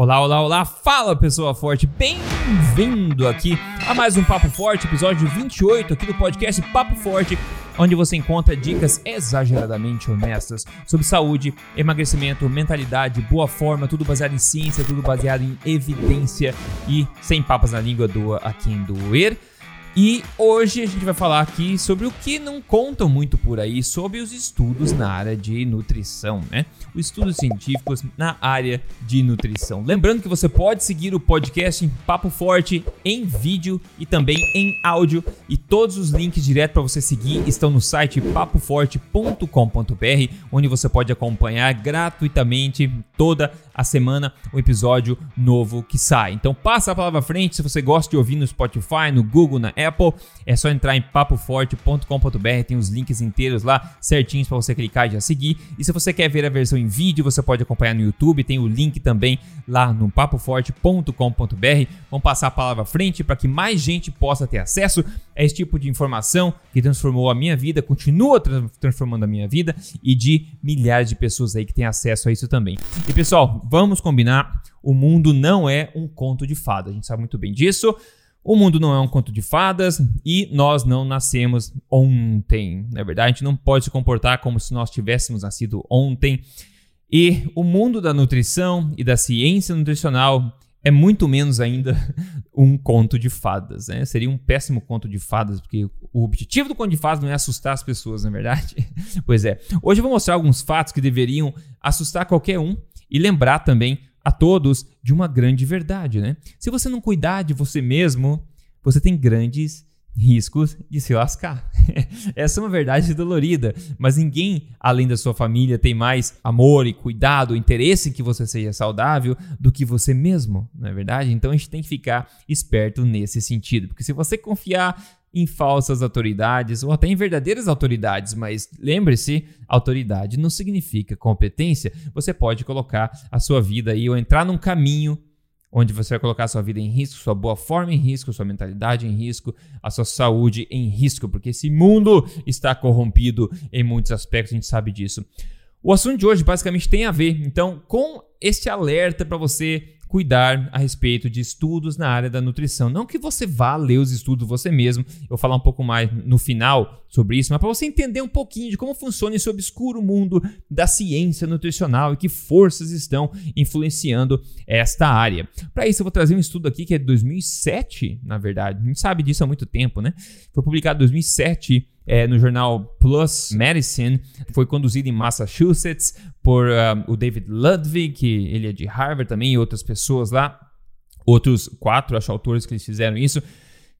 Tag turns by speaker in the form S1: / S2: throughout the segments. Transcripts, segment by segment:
S1: Olá, olá, olá, fala pessoa forte, bem-vindo aqui a mais um Papo Forte, episódio 28 aqui do podcast Papo Forte, onde você encontra dicas exageradamente honestas sobre saúde, emagrecimento, mentalidade, boa forma, tudo baseado em ciência, tudo baseado em evidência e sem papas na língua, doa a quem doer. E hoje a gente vai falar aqui sobre o que não contam muito por aí, sobre os estudos na área de nutrição, né? Os estudos científicos na área de nutrição. Lembrando que você pode seguir o podcast em Papo Forte em vídeo e também em áudio, e todos os links direto para você seguir estão no site papoforte.com.br, onde você pode acompanhar gratuitamente toda a semana um episódio novo que sai. Então passa a palavra à frente, se você gosta de ouvir no Spotify, no Google, na Apple, é só entrar em papoforte.com.br, tem os links inteiros lá certinhos para você clicar e já seguir. E se você quer ver a versão em vídeo, você pode acompanhar no YouTube, tem o link também lá no papoforte.com.br. Vamos passar a palavra à frente para que mais gente possa ter acesso a esse tipo de informação que transformou a minha vida, continua transformando a minha vida e de milhares de pessoas aí que têm acesso a isso também. E pessoal, vamos combinar, o mundo não é um conto de fadas, a gente sabe muito bem disso. O mundo não é um conto de fadas e nós não nascemos ontem. Na verdade, a gente não pode se comportar como se nós tivéssemos nascido ontem. E o mundo da nutrição e da ciência nutricional é muito menos ainda um conto de fadas. Né? Seria um péssimo conto de fadas, porque o objetivo do conto de fadas não é assustar as pessoas, na é verdade? pois é. Hoje eu vou mostrar alguns fatos que deveriam assustar qualquer um e lembrar também a todos de uma grande verdade, né? Se você não cuidar de você mesmo, você tem grandes riscos de se lascar. Essa é uma verdade dolorida, mas ninguém além da sua família tem mais amor e cuidado, interesse em que você seja saudável do que você mesmo, não é verdade? Então a gente tem que ficar esperto nesse sentido, porque se você confiar em falsas autoridades ou até em verdadeiras autoridades, mas lembre-se, autoridade não significa competência. Você pode colocar a sua vida aí ou entrar num caminho onde você vai colocar a sua vida em risco, sua boa forma em risco, sua mentalidade em risco, a sua saúde em risco, porque esse mundo está corrompido em muitos aspectos, a gente sabe disso. O assunto de hoje basicamente tem a ver, então, com este alerta para você cuidar a respeito de estudos na área da nutrição. Não que você vá ler os estudos você mesmo, eu vou falar um pouco mais no final sobre isso, mas para você entender um pouquinho de como funciona esse obscuro mundo da ciência nutricional e que forças estão influenciando esta área. Para isso eu vou trazer um estudo aqui que é de 2007, na verdade. A gente sabe disso há muito tempo, né? Foi publicado em 2007 é, no jornal Plus Medicine, foi conduzido em Massachusetts por uh, o David Ludwig, que ele é de Harvard também, e outras pessoas lá, outros quatro, acho, autores que eles fizeram isso.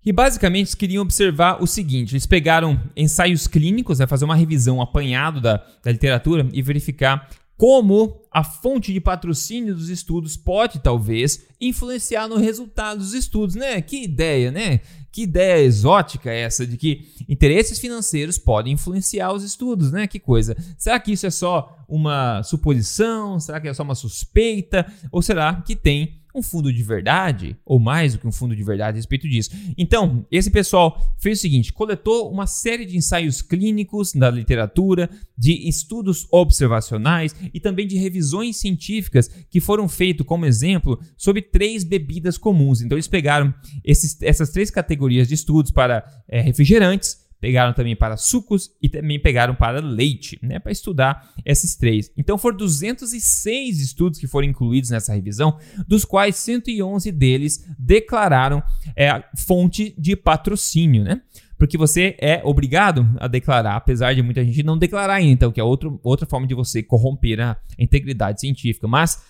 S1: E basicamente eles queriam observar o seguinte: eles pegaram ensaios clínicos, né, fazer uma revisão apanhado da, da literatura e verificar como a fonte de patrocínio dos estudos pode talvez influenciar no resultado dos estudos, né? Que ideia, né? Que ideia exótica essa de que interesses financeiros podem influenciar os estudos, né? Que coisa. Será que isso é só uma suposição? Será que é só uma suspeita? Ou será que tem um fundo de verdade, ou mais do que um fundo de verdade a respeito disso. Então, esse pessoal fez o seguinte: coletou uma série de ensaios clínicos da literatura, de estudos observacionais e também de revisões científicas que foram feitos, como exemplo, sobre três bebidas comuns. Então, eles pegaram esses, essas três categorias de estudos para é, refrigerantes pegaram também para sucos e também pegaram para leite, né, para estudar esses três. Então foram 206 estudos que foram incluídos nessa revisão, dos quais 111 deles declararam é, fonte de patrocínio, né? Porque você é obrigado a declarar, apesar de muita gente não declarar ainda, então, que é outro, outra forma de você corromper a integridade científica. Mas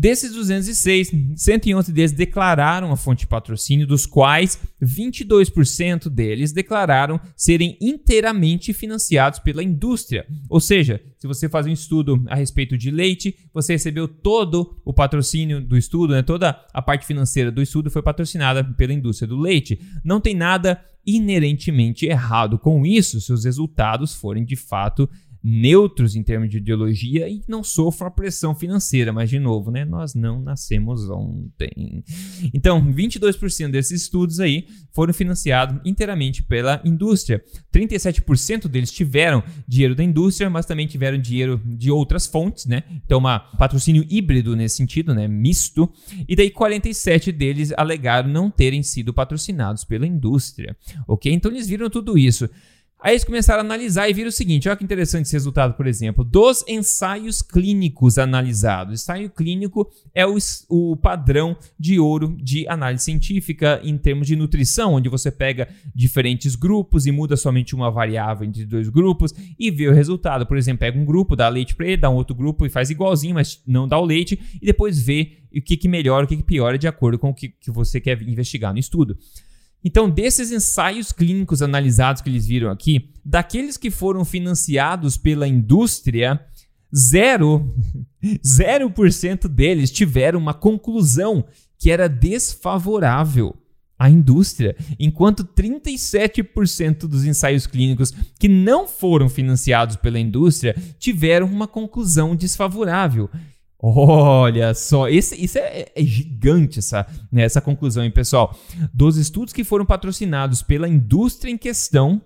S1: Desses 206, 111 deles declararam a fonte de patrocínio, dos quais 22% deles declararam serem inteiramente financiados pela indústria. Ou seja, se você faz um estudo a respeito de leite, você recebeu todo o patrocínio do estudo, né? toda a parte financeira do estudo foi patrocinada pela indústria do leite. Não tem nada inerentemente errado com isso se os resultados forem de fato neutros em termos de ideologia e não sofram a pressão financeira. Mas, de novo, né, nós não nascemos ontem. Então, 22% desses estudos aí foram financiados inteiramente pela indústria. 37% deles tiveram dinheiro da indústria, mas também tiveram dinheiro de outras fontes, né? Então, um patrocínio híbrido nesse sentido, né? Misto. E daí 47 deles alegaram não terem sido patrocinados pela indústria, ok? Então eles viram tudo isso. Aí eles começaram a analisar e viram o seguinte: olha que interessante esse resultado, por exemplo, dos ensaios clínicos analisados. Ensaio clínico é o, o padrão de ouro de análise científica em termos de nutrição, onde você pega diferentes grupos e muda somente uma variável entre dois grupos e vê o resultado. Por exemplo, pega um grupo, dá leite para ele, dá um outro grupo e faz igualzinho, mas não dá o leite, e depois vê o que, que melhora, o que, que piora de acordo com o que, que você quer investigar no estudo. Então, desses ensaios clínicos analisados que eles viram aqui, daqueles que foram financiados pela indústria, zero, 0% deles tiveram uma conclusão que era desfavorável à indústria, enquanto 37% dos ensaios clínicos que não foram financiados pela indústria tiveram uma conclusão desfavorável. Olha só, esse, isso é, é gigante essa, né, essa conclusão, hein, pessoal? Dos estudos que foram patrocinados pela indústria em questão,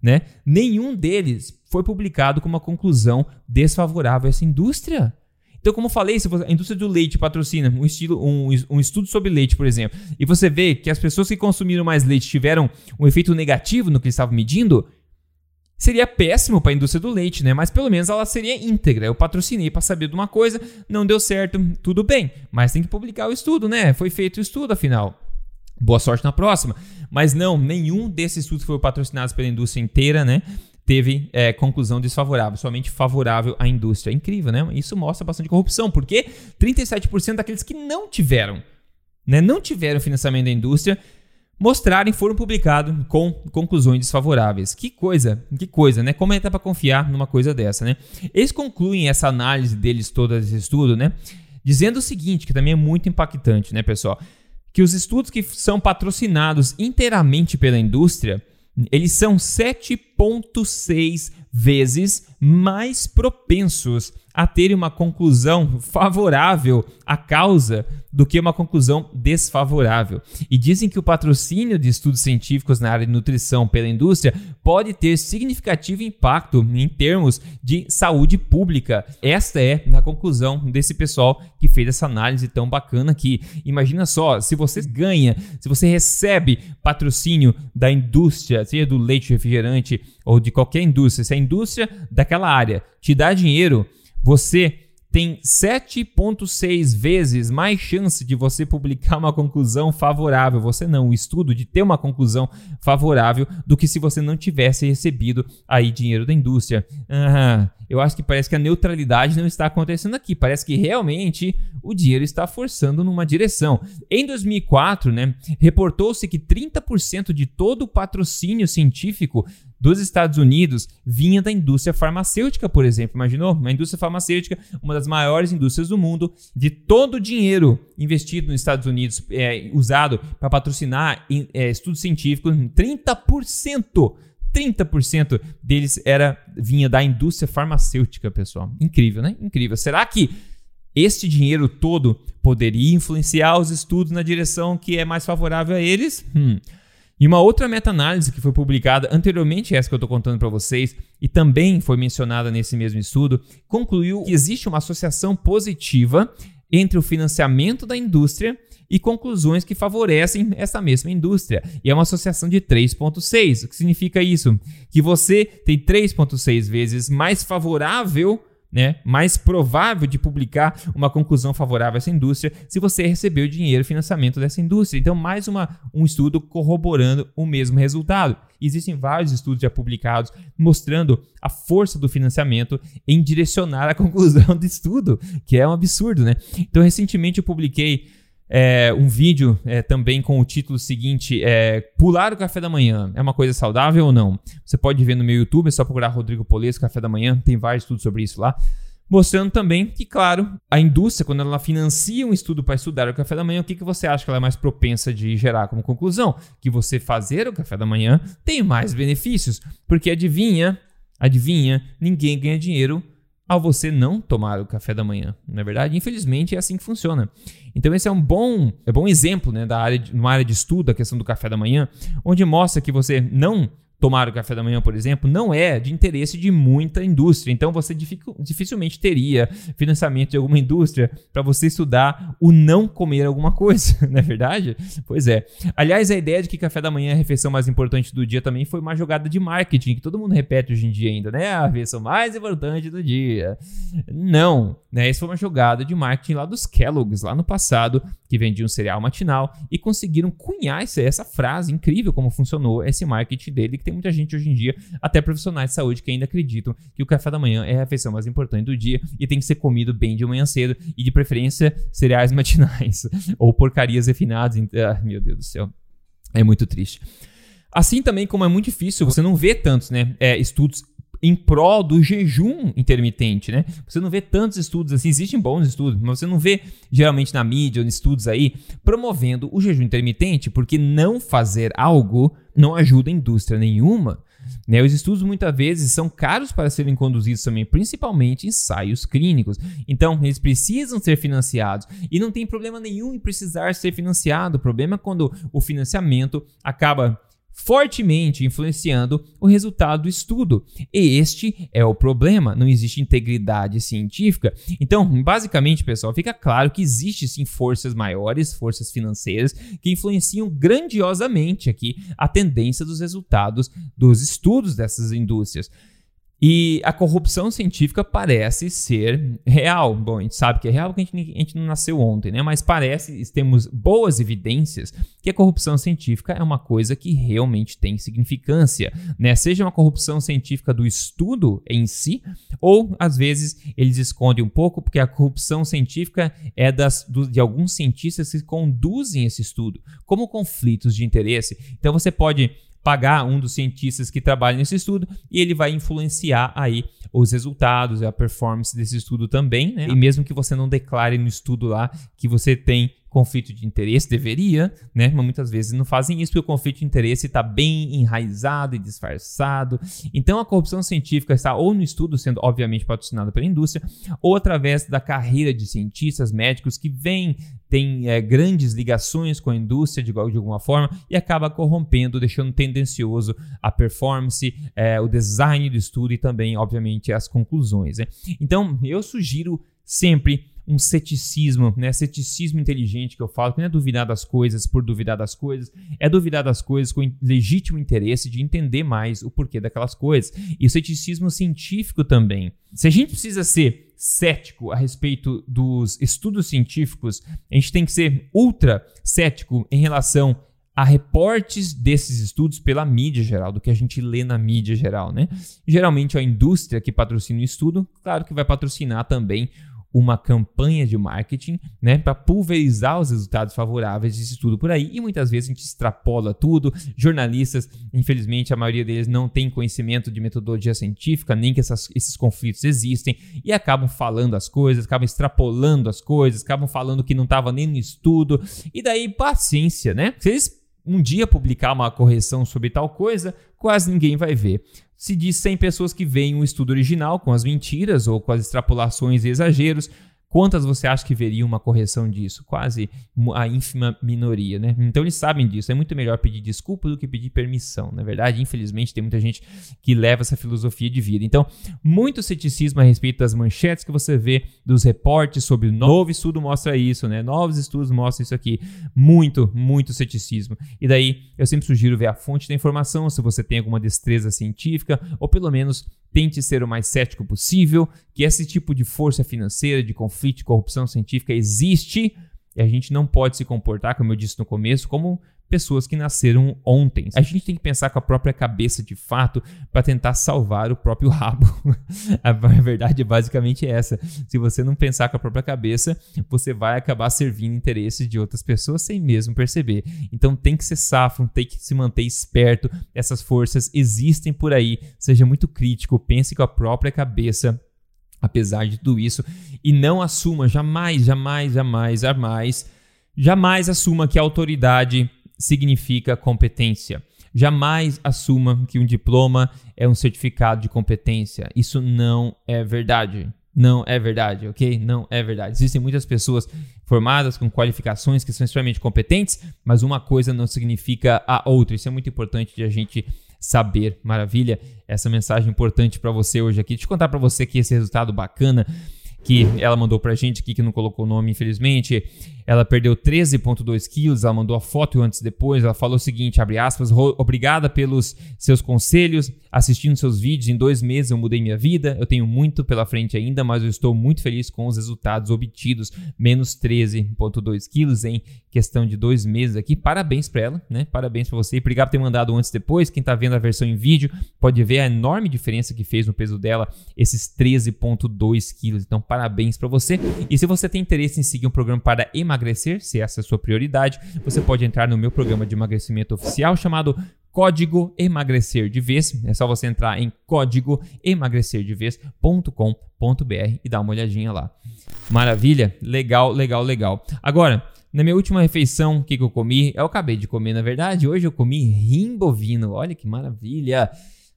S1: né, nenhum deles foi publicado com uma conclusão desfavorável a essa indústria. Então, como eu falei, se a indústria do leite patrocina um, estilo, um, um estudo sobre leite, por exemplo, e você vê que as pessoas que consumiram mais leite tiveram um efeito negativo no que eles estavam medindo, Seria péssimo para a indústria do leite, né? Mas pelo menos ela seria íntegra. Eu patrocinei para saber de uma coisa, não deu certo, tudo bem. Mas tem que publicar o estudo, né? Foi feito o estudo, afinal. Boa sorte na próxima. Mas não, nenhum desses estudos foi patrocinado pela indústria inteira, né? Teve é, conclusão desfavorável, somente favorável à indústria. É incrível, né? Isso mostra bastante corrupção, porque 37% daqueles que não tiveram, né? Não tiveram financiamento da indústria mostrarem foram publicados com conclusões desfavoráveis. Que coisa, que coisa, né? Como é que dá para confiar numa coisa dessa, né? Eles concluem essa análise deles toda esse estudo, né? Dizendo o seguinte, que também é muito impactante, né, pessoal? Que os estudos que são patrocinados inteiramente pela indústria, eles são 7.6 vezes mais propensos a terem uma conclusão favorável à causa do que uma conclusão desfavorável. E dizem que o patrocínio de estudos científicos na área de nutrição pela indústria pode ter significativo impacto em termos de saúde pública. Esta é a conclusão desse pessoal que fez essa análise tão bacana aqui. Imagina só, se você ganha, se você recebe patrocínio da indústria, seja do leite refrigerante ou de qualquer indústria, se a indústria daquela área te dá dinheiro, você tem 7,6 vezes mais chance de você publicar uma conclusão favorável, você não, o estudo de ter uma conclusão favorável, do que se você não tivesse recebido aí dinheiro da indústria. Uhum. Eu acho que parece que a neutralidade não está acontecendo aqui, parece que realmente o dinheiro está forçando numa direção. Em 2004, né, reportou-se que 30% de todo o patrocínio científico dos Estados Unidos vinha da indústria farmacêutica, por exemplo. Imaginou? Uma indústria farmacêutica, uma das maiores indústrias do mundo, de todo o dinheiro investido nos Estados Unidos, é, usado para patrocinar é, estudos científicos, 30%. 30% deles era vinha da indústria farmacêutica, pessoal. Incrível, né? Incrível. Será que este dinheiro todo poderia influenciar os estudos na direção que é mais favorável a eles? Hum. E uma outra meta-análise que foi publicada anteriormente, essa que eu estou contando para vocês, e também foi mencionada nesse mesmo estudo, concluiu que existe uma associação positiva entre o financiamento da indústria e conclusões que favorecem essa mesma indústria. E é uma associação de 3,6. O que significa isso? Que você tem 3,6 vezes mais favorável né, mais provável de publicar uma conclusão favorável a essa indústria se você recebeu dinheiro financiamento dessa indústria. Então, mais uma, um estudo corroborando o mesmo resultado. Existem vários estudos já publicados mostrando a força do financiamento em direcionar a conclusão do estudo, que é um absurdo, né? Então, recentemente eu publiquei é, um vídeo é, também com o título seguinte: é, Pular o café da manhã é uma coisa saudável ou não? Você pode ver no meu YouTube, é só procurar Rodrigo Polesso, café da manhã, tem vários estudos sobre isso lá. Mostrando também que, claro, a indústria, quando ela financia um estudo para estudar o café da manhã, o que, que você acha que ela é mais propensa de gerar como conclusão? Que você fazer o café da manhã tem mais benefícios. Porque adivinha, Adivinha? Ninguém ganha dinheiro ao você não tomar o café da manhã. Na é verdade, infelizmente é assim que funciona. Então esse é um bom, é bom exemplo, né, da área de, área de estudo, a questão do café da manhã, onde mostra que você não tomar o café da manhã, por exemplo, não é de interesse de muita indústria. Então você dificilmente teria financiamento de alguma indústria para você estudar o não comer alguma coisa, não é verdade? Pois é. Aliás, a ideia de que café da manhã é a refeição mais importante do dia também foi uma jogada de marketing que todo mundo repete hoje em dia ainda, né? A refeição mais importante do dia. Não, né? Essa foi uma jogada de marketing lá dos Kellogg's, lá no passado, que vendiam cereal matinal e conseguiram cunhar essa frase incrível como funcionou esse marketing dele que tem tem muita gente hoje em dia, até profissionais de saúde, que ainda acreditam que o café da manhã é a refeição mais importante do dia e tem que ser comido bem de manhã cedo e de preferência cereais matinais ou porcarias refinadas. Ah, meu Deus do céu. É muito triste. Assim também como é muito difícil, você não vê tantos né, é, estudos em prol do jejum intermitente, né? Você não vê tantos estudos assim, existem bons estudos, mas você não vê geralmente na mídia ou estudos aí promovendo o jejum intermitente, porque não fazer algo não ajuda a indústria nenhuma. Né, os estudos muitas vezes são caros para serem conduzidos também, principalmente ensaios clínicos. Então, eles precisam ser financiados e não tem problema nenhum em precisar ser financiado. O problema é quando o financiamento acaba fortemente influenciando o resultado do estudo. E este é o problema, não existe integridade científica. Então, basicamente, pessoal, fica claro que existe sim forças maiores, forças financeiras que influenciam grandiosamente aqui a tendência dos resultados dos estudos dessas indústrias. E a corrupção científica parece ser real. Bom, a gente sabe que é real porque a gente, a gente, não nasceu ontem, né? Mas parece, temos boas evidências que a corrupção científica é uma coisa que realmente tem significância, né? Seja uma corrupção científica do estudo em si, ou às vezes eles escondem um pouco porque a corrupção científica é das, do, de alguns cientistas que conduzem esse estudo, como conflitos de interesse. Então você pode pagar um dos cientistas que trabalha nesse estudo e ele vai influenciar aí os resultados e a performance desse estudo também, né? E mesmo que você não declare no estudo lá que você tem conflito de interesse, deveria, né? Mas muitas vezes não fazem isso porque o conflito de interesse está bem enraizado e disfarçado. Então a corrupção científica está ou no estudo, sendo obviamente patrocinada pela indústria, ou através da carreira de cientistas médicos que vêm, têm é, grandes ligações com a indústria de, de alguma forma e acaba corrompendo, deixando tendencioso a performance, é, o design do estudo e também, obviamente, as conclusões. Né? Então eu sugiro sempre um ceticismo, né? Ceticismo inteligente que eu falo, que não é duvidar das coisas por duvidar das coisas, é duvidar das coisas com legítimo interesse de entender mais o porquê daquelas coisas. E o ceticismo científico também. Se a gente precisa ser cético a respeito dos estudos científicos, a gente tem que ser ultra cético em relação a reportes desses estudos pela mídia geral, do que a gente lê na mídia geral, né? Geralmente a indústria que patrocina o estudo, claro que vai patrocinar também uma campanha de marketing, né, para pulverizar os resultados favoráveis desse estudo por aí. E muitas vezes a gente extrapola tudo. Jornalistas, infelizmente, a maioria deles não tem conhecimento de metodologia científica, nem que essas, esses conflitos existem, e acabam falando as coisas, acabam extrapolando as coisas, acabam falando que não estava nem no estudo. E daí, paciência, né? Se eles um dia publicar uma correção sobre tal coisa, quase ninguém vai ver se diz 100 pessoas que veem um estudo original com as mentiras ou com as extrapolações e exageros, Quantas você acha que veria uma correção disso? Quase a ínfima minoria, né? Então eles sabem disso. É muito melhor pedir desculpa do que pedir permissão. Na verdade, infelizmente, tem muita gente que leva essa filosofia de vida. Então, muito ceticismo a respeito das manchetes que você vê dos reportes sobre o novo estudo mostra isso, né? Novos estudos mostram isso aqui. Muito, muito ceticismo. E daí, eu sempre sugiro ver a fonte da informação, se você tem alguma destreza científica, ou pelo menos tente ser o mais cético possível, que esse tipo de força financeira, de conflito, de corrupção científica existe e a gente não pode se comportar, como eu disse no começo, como pessoas que nasceram ontem. A gente tem que pensar com a própria cabeça de fato para tentar salvar o próprio rabo. a verdade é basicamente essa. Se você não pensar com a própria cabeça, você vai acabar servindo interesses de outras pessoas sem mesmo perceber. Então tem que ser safo, tem que se manter esperto. Essas forças existem por aí. Seja muito crítico, pense com a própria cabeça apesar de tudo isso, e não assuma jamais, jamais, jamais, jamais, jamais assuma que autoridade significa competência. Jamais assuma que um diploma é um certificado de competência. Isso não é verdade. Não é verdade, ok? Não é verdade. Existem muitas pessoas formadas com qualificações que são extremamente competentes, mas uma coisa não significa a outra. Isso é muito importante de a gente saber. Maravilha? Essa mensagem importante para você hoje aqui. Deixa eu contar para você que esse resultado bacana que ela mandou pra gente aqui, que não colocou o nome, infelizmente. Ela perdeu 13,2 quilos, ela mandou a foto antes e depois. Ela falou o seguinte: abre aspas, obrigada pelos seus conselhos, assistindo seus vídeos. Em dois meses eu mudei minha vida. Eu tenho muito pela frente ainda, mas eu estou muito feliz com os resultados obtidos. Menos 13,2 quilos em questão de dois meses aqui. Parabéns para ela, né? Parabéns para você. Obrigado por ter mandado antes e depois. Quem tá vendo a versão em vídeo pode ver a enorme diferença que fez no peso dela, esses 13,2 quilos. Então, parabéns para você. E se você tem interesse em seguir um programa para emagrecer, se essa é a sua prioridade, você pode entrar no meu programa de emagrecimento oficial chamado Código Emagrecer de Vez. É só você entrar em código emagrecerdevez.com.br e dar uma olhadinha lá. Maravilha? Legal, legal, legal. Agora, na minha última refeição, o que, que eu comi? Eu acabei de comer, na verdade. Hoje eu comi rim bovino. Olha que maravilha!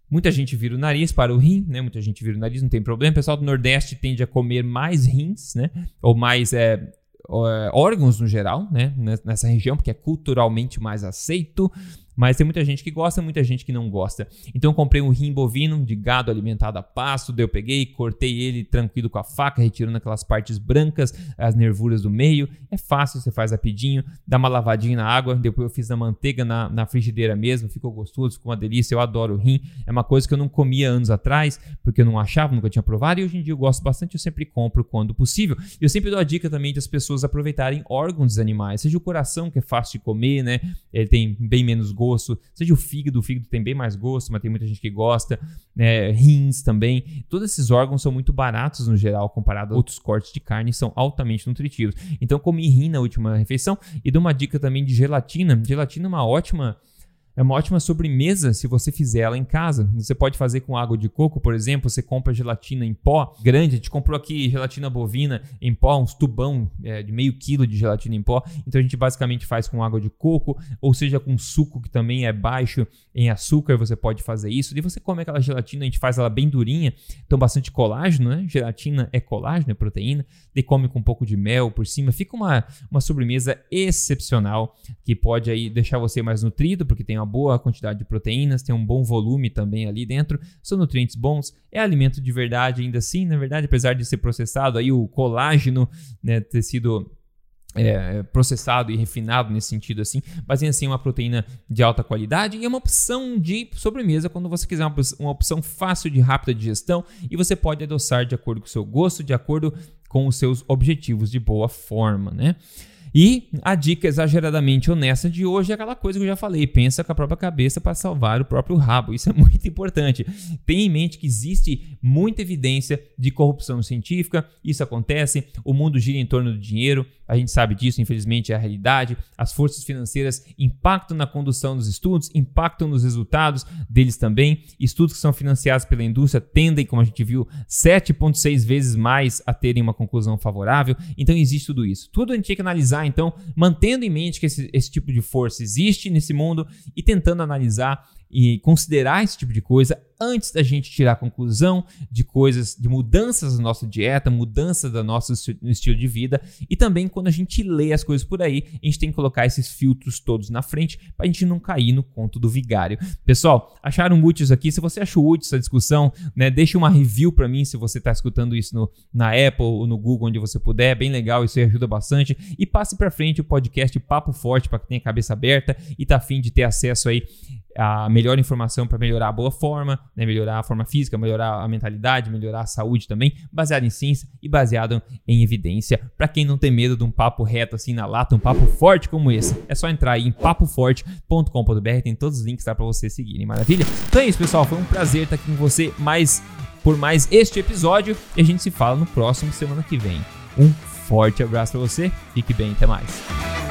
S1: Muita gente vira o nariz para o rim, né? Muita gente vira o nariz, não tem problema. O pessoal do Nordeste tende a comer mais rins, né? Ou mais é, é órgãos no geral, né? Nessa região, porque é culturalmente mais aceito. Mas tem muita gente que gosta, muita gente que não gosta. Então eu comprei um rim bovino de gado alimentado a pasto, daí eu peguei, cortei ele tranquilo com a faca, retirando aquelas partes brancas, as nervuras do meio. É fácil, você faz rapidinho, dá uma lavadinha na água, depois eu fiz na manteiga na, na frigideira mesmo, ficou gostoso, ficou uma delícia, eu adoro rim. É uma coisa que eu não comia anos atrás, porque eu não achava, nunca tinha provado, e hoje em dia eu gosto bastante, eu sempre compro quando possível. E eu sempre dou a dica também de as pessoas aproveitarem órgãos dos animais, seja o coração, que é fácil de comer, né? Ele tem bem menos gosto gosto, seja o fígado, o fígado tem bem mais gosto, mas tem muita gente que gosta, é, rins também. Todos esses órgãos são muito baratos no geral, comparado a outros cortes de carne, são altamente nutritivos. Então, comi rim na última refeição e dou uma dica também de gelatina. Gelatina é uma ótima é uma ótima sobremesa se você fizer ela em casa. Você pode fazer com água de coco, por exemplo. Você compra gelatina em pó grande. A gente comprou aqui gelatina bovina em pó, uns tubão é, de meio quilo de gelatina em pó. Então a gente basicamente faz com água de coco, ou seja, com suco que também é baixo em açúcar. Você pode fazer isso. E você come aquela gelatina, a gente faz ela bem durinha, então bastante colágeno, né? Gelatina é colágeno, é proteína. E come com um pouco de mel por cima. Fica uma, uma sobremesa excepcional que pode aí deixar você mais nutrido, porque tem uma boa quantidade de proteínas, tem um bom volume também ali dentro, são nutrientes bons, é alimento de verdade ainda assim, na verdade, apesar de ser processado, aí o colágeno né, ter sido é, processado e refinado nesse sentido assim, mas ainda assim é uma proteína de alta qualidade e é uma opção de sobremesa quando você quiser uma, uma opção fácil de rápida digestão e você pode adoçar de acordo com o seu gosto, de acordo com os seus objetivos de boa forma, né? E a dica exageradamente honesta de hoje é aquela coisa que eu já falei: pensa com a própria cabeça para salvar o próprio rabo. Isso é muito importante. Tenha em mente que existe muita evidência de corrupção científica, isso acontece, o mundo gira em torno do dinheiro, a gente sabe disso, infelizmente é a realidade. As forças financeiras impactam na condução dos estudos, impactam nos resultados deles também. Estudos que são financiados pela indústria tendem, como a gente viu, 7,6 vezes mais a terem uma conclusão favorável. Então existe tudo isso. Tudo a gente tem que analisar então, mantendo em mente que esse, esse tipo de força existe nesse mundo e tentando analisar e considerar esse tipo de coisa antes da gente tirar conclusão de coisas, de mudanças na nossa dieta, mudanças do nosso estilo de vida e também quando a gente lê as coisas por aí, a gente tem que colocar esses filtros todos na frente para a gente não cair no conto do vigário. Pessoal, acharam úteis aqui? Se você achou útil essa discussão, né, deixe uma review para mim se você está escutando isso no, na Apple ou no Google, onde você puder, é bem legal, isso aí ajuda bastante e passe para frente o podcast Papo Forte para quem tem a cabeça aberta e tá afim de ter acesso aí a melhor informação para melhorar a boa forma, né, melhorar a forma física, melhorar a mentalidade, melhorar a saúde também, baseado em ciência e baseado em evidência. Para quem não tem medo de um papo reto assim na lata, um papo forte como esse, é só entrar aí em papoforte.com.br, tem todos os links para você seguirem, maravilha? Então é isso, pessoal, foi um prazer estar aqui com você mais por mais este episódio e a gente se fala no próximo semana que vem. Um forte abraço para você, fique bem, até mais.